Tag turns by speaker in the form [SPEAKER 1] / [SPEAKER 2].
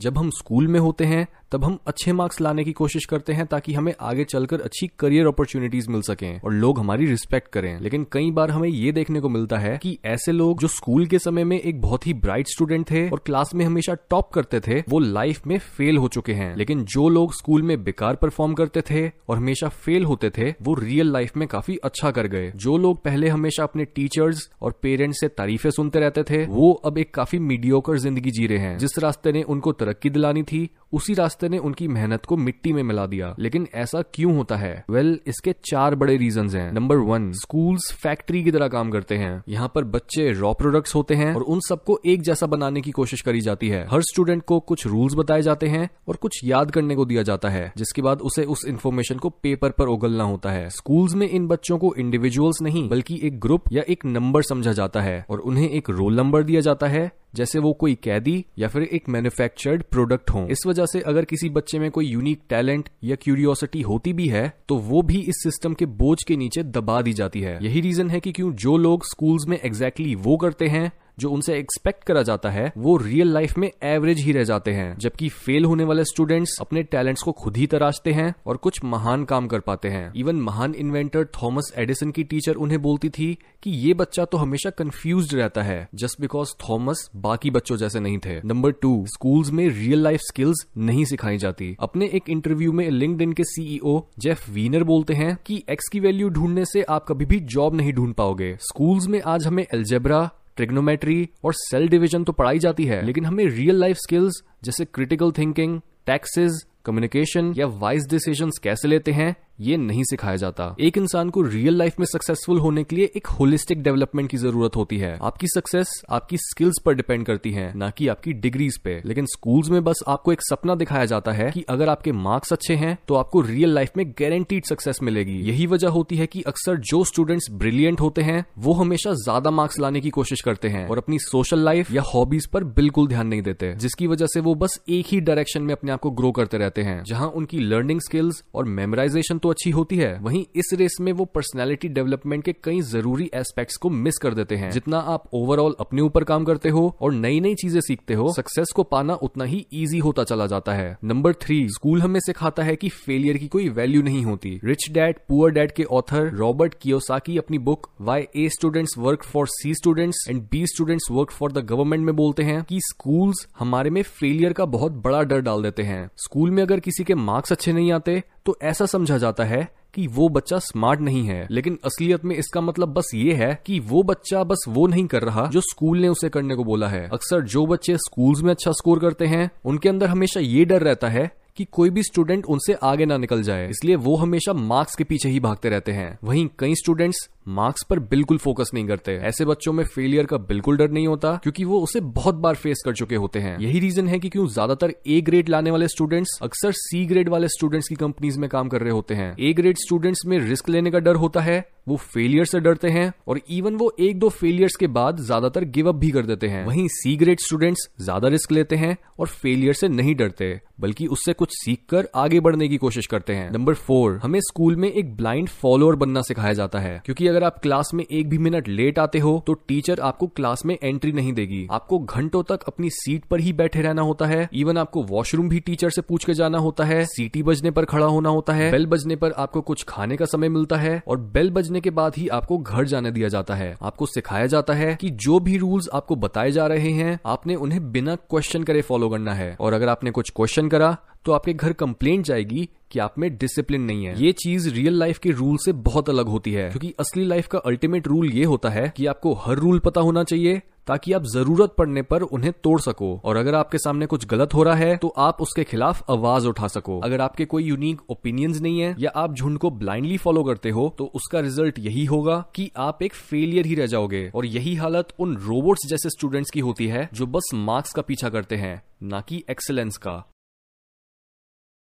[SPEAKER 1] जब हम स्कूल में होते हैं तब हम अच्छे मार्क्स लाने की कोशिश करते हैं ताकि हमें आगे चलकर अच्छी करियर अपॉर्चुनिटीज़ मिल सकें और लोग हमारी रिस्पेक्ट करें। लेकिन कई बार हमें ये देखने को मिलता है कि ऐसे लोग जो स्कूल के समय में एक बहुत ही ब्राइट स्टूडेंट थे और क्लास में हमेशा टॉप करते थे, वो लाइफ में फेल हो चुके हैं। लेकिन जो लोग स्कूल में बेकार परफॉर्म करते थे और हमेशा फेल होते थे, वो रियल लाइफ में काफ़ी अच्छा कर गए। जो लोग पहले हमेशा अपने टीचर्स और पेरेंट्स से तारीफें सुनते रहते थे, वो अब एक काफ़ी मीडियोकर ज़िंदगी जी रहे हैं। जिस रास्ते ने उनको तरक्की दिलानी थी, उसी रास्ते ने उनकी मेहनत को मिट्टी में मिला दिया। लेकिन ऐसा क्यों होता है? वेल well, इसके चार बड़े रीजन हैं। नंबर वन स्कूल्स फैक्ट्री की तरह काम करते हैं। यहाँ पर बच्चे रॉ प्रोडक्ट्स होते हैं और उन सबको एक जैसा बनाने की कोशिश करी जाती है। हर स्टूडेंट को कुछ रूल्स बताए जाते हैं और कुछ याद करने को दिया जाता है जिसके बाद उसे उस इन्फॉर्मेशन को पेपर पर उगलना होता है। स्कूल्स में इन बच्चों को इंडिविजुअल्स नहीं बल्कि एक ग्रुप या एक नंबर समझा जाता है और उन्हें एक रोल नंबर दिया जाता है। जैसे वो कोई कैदी या फिर एक मैन्युफैक्चर्ड प्रोडक्ट हो। इस वजह से अगर किसी बच्चे में कोई यूनिक टैलेंट या क्यूरियोसिटी होती भी है तो वो भी इस सिस्टम के बोझ के नीचे दबा दी जाती है। यही रीजन है कि क्यों जो लोग स्कूल्स में एग्जैक्टली exactly वो करते हैं जो उनसे एक्सपेक्ट करा जाता है, वो रियल लाइफ में एवरेज ही रह जाते हैं। जबकि फेल होने वाले स्टूडेंट्स अपने टैलेंट्स को खुद ही तराशते हैं और कुछ महान काम कर पाते हैं। इवन महान इन्वेंटर थॉमस एडिसन की टीचर उन्हें बोलती थी कि ये बच्चा तो हमेशा कंफ्यूज रहता है जस्ट बिकॉज़ थॉमस बाकी बच्चों जैसे नहीं थे। नंबर टू स्कूल्स में रियल लाइफ स्किल्स नहीं सिखाई जाती। अपने एक इंटरव्यू में लिंक्ड के सीईओ जेफ वीनर बोलते हैं कि एक्स की वैल्यू ढूँढने से आप कभी भी जॉब नहीं ढूंढ पाओगे। स्कूल्स में आज हमें एल्जेब्रा ट्रिग्नोमेट्री और सेल डिविजन तो पढ़ाई जाती है, लेकिन हमें रियल लाइफ स्किल्स जैसे क्रिटिकल थिंकिंग टैक्सेस कम्युनिकेशन या वाइज डिसीज़न कैसे लेते हैं ये नहीं सिखाया जाता। एक इंसान को रियल लाइफ में सक्सेसफुल होने के लिए एक होलिस्टिक डेवलपमेंट की ज़रूरत होती है। आपकी सक्सेस आपकी स्किल्स पर डिपेंड करती है, ना कि आपकी डिग्रीज पे। लेकिन स्कूल्स में बस आपको एक सपना दिखाया जाता है कि अगर आपके मार्क्स अच्छे हैं तो आपको रियल लाइफ में गारंटीड सक्सेस मिलेगी। यही वजह होती है कि अक्सर जो स्टूडेंट्स ब्रिलियंट होते हैं, वो हमेशा ज़्यादा मार्क्स लाने की कोशिश करते हैं और अपनी सोशल लाइफ या हॉबीज पर बिल्कुल ध्यान नहीं देते। जिसकी वजह से वो बस एक ही डायरेक्शन में अपने आप को ग्रो करते रहते हैं, जहाँ उनकी लर्निंग स्किल्स और मेमोराइजेशन तो अच्छी होती है। वहीं इस रेस में वो पर्सनैलिटी डेवलपमेंट के कई ज़रूरी एस्पेक्ट्स को मिस कर देते हैं। जितना आप ओवरऑल अपने ऊपर काम करते हो और नई नई चीज़ें सीखते हो सक्सेस को पाना उतना ही ईजी होता चला जाता है। नंबर थ्री स्कूल हमें सिखाता है की फेलियर की कोई वैल्यू नहीं होती। रिच डैड पुअर डैड के ऑथर रॉबर्ट कियोसाकी अपनी book why A students work for C students and B students work for the government में बोलते हैं कि स्कूल्स हमारे में फेलियर का बहुत बड़ा डर डाल देते हैं। स्कूल में अगर किसी के मार्क्स अच्छे नहीं आते तो ऐसा समझा जाता है कि वो बच्चा स्मार्ट नहीं है। लेकिन असलियत में इसका मतलब बस ये है कि वो बच्चा बस वो नहीं कर रहा जो स्कूल ने उसे करने को बोला है। अक्सर जो बच्चे स्कूल्स में अच्छा स्कोर करते हैं, उनके अंदर हमेशा ये डर रहता है कि कोई भी स्टूडेंट उनसे आगे ना निकल जाए। इसलिए वो हमेशा मार्क्स के पीछे ही भागते रहते हैं। वहीं कई स्टूडेंट्स मार्क्स पर बिल्कुल फोकस नहीं करते। ऐसे बच्चों में फेलियर का बिल्कुल डर नहीं होता, क्योंकि वो उसे बहुत बार फेस कर चुके होते हैं। यही रीजन है कि क्यों ज़्यादातर ए ग्रेड लाने वाले स्टूडेंट्स अक्सर सी ग्रेड वाले स्टूडेंट्स की कंपनीज़ में काम कर रहे होते हैं। ए ग्रेड स्टूडेंट्स में रिस्क लेने का डर होता है वो फेलियर से डरते हैं और इवन वो एक दो फेलियर्स के बाद ज़्यादातर गिव अप भी कर देते हैं। वहीं सी ग्रेड स्टूडेंट्स ज़्यादा रिस्क लेते हैं और फेलियर से नहीं डरते, बल्कि उससे कुछ सीखकर आगे बढ़ने की कोशिश करते हैं। नंबर फोर हमें स्कूल में एक ब्लाइंड फॉलोअर बनना सिखाया जाता है, क्योंकि अगर आप क्लास में एक भी मिनट लेट आते हो तो टीचर आपको क्लास में एंट्री नहीं देगी। आपको घंटों तक अपनी सीट पर ही बैठे रहना होता है। इवन आपको वॉशरूम भी टीचर से पूछ के जाना होता है। सीटी बजने पर खड़ा होना होता है। बेल बजने पर आपको कुछ खाने का समय मिलता है और बेल बजने के बाद ही आपको घर जाने दिया जाता है। आपको सिखाया जाता है कि जो भी रूल्स आपको बताए जा रहे हैं, आपने उन्हें बिना क्वेश्चन करे फॉलो करना है। और अगर आपने कुछ क्वेश्चन करा तो आपके घर कंप्लेंट जाएगी कि आप में डिसिप्लिन नहीं है। ये चीज़ रियल लाइफ के रूल से बहुत अलग होती है, क्योंकि असली लाइफ का अल्टीमेट रूल ये होता है कि आपको हर रूल पता होना चाहिए ताकि आप ज़रूरत पड़ने पर उन्हें तोड़ सको। और अगर आपके सामने कुछ गलत हो रहा है तो आप उसके खिलाफ आवाज़ उठा सको। अगर आपके कोई यूनिक ओपिनियंस नहीं है, या आप झुंड को ब्लाइंडली फॉलो करते हो तो उसका रिज़ल्ट यही होगा कि आप एक फेलियर ही रह जाओगे। और यही हालत उन रोबोट्स जैसे स्टूडेंट्स की होती है, जो बस मार्क्स का पीछा करते हैं, ना कि एक्सेलेंस का।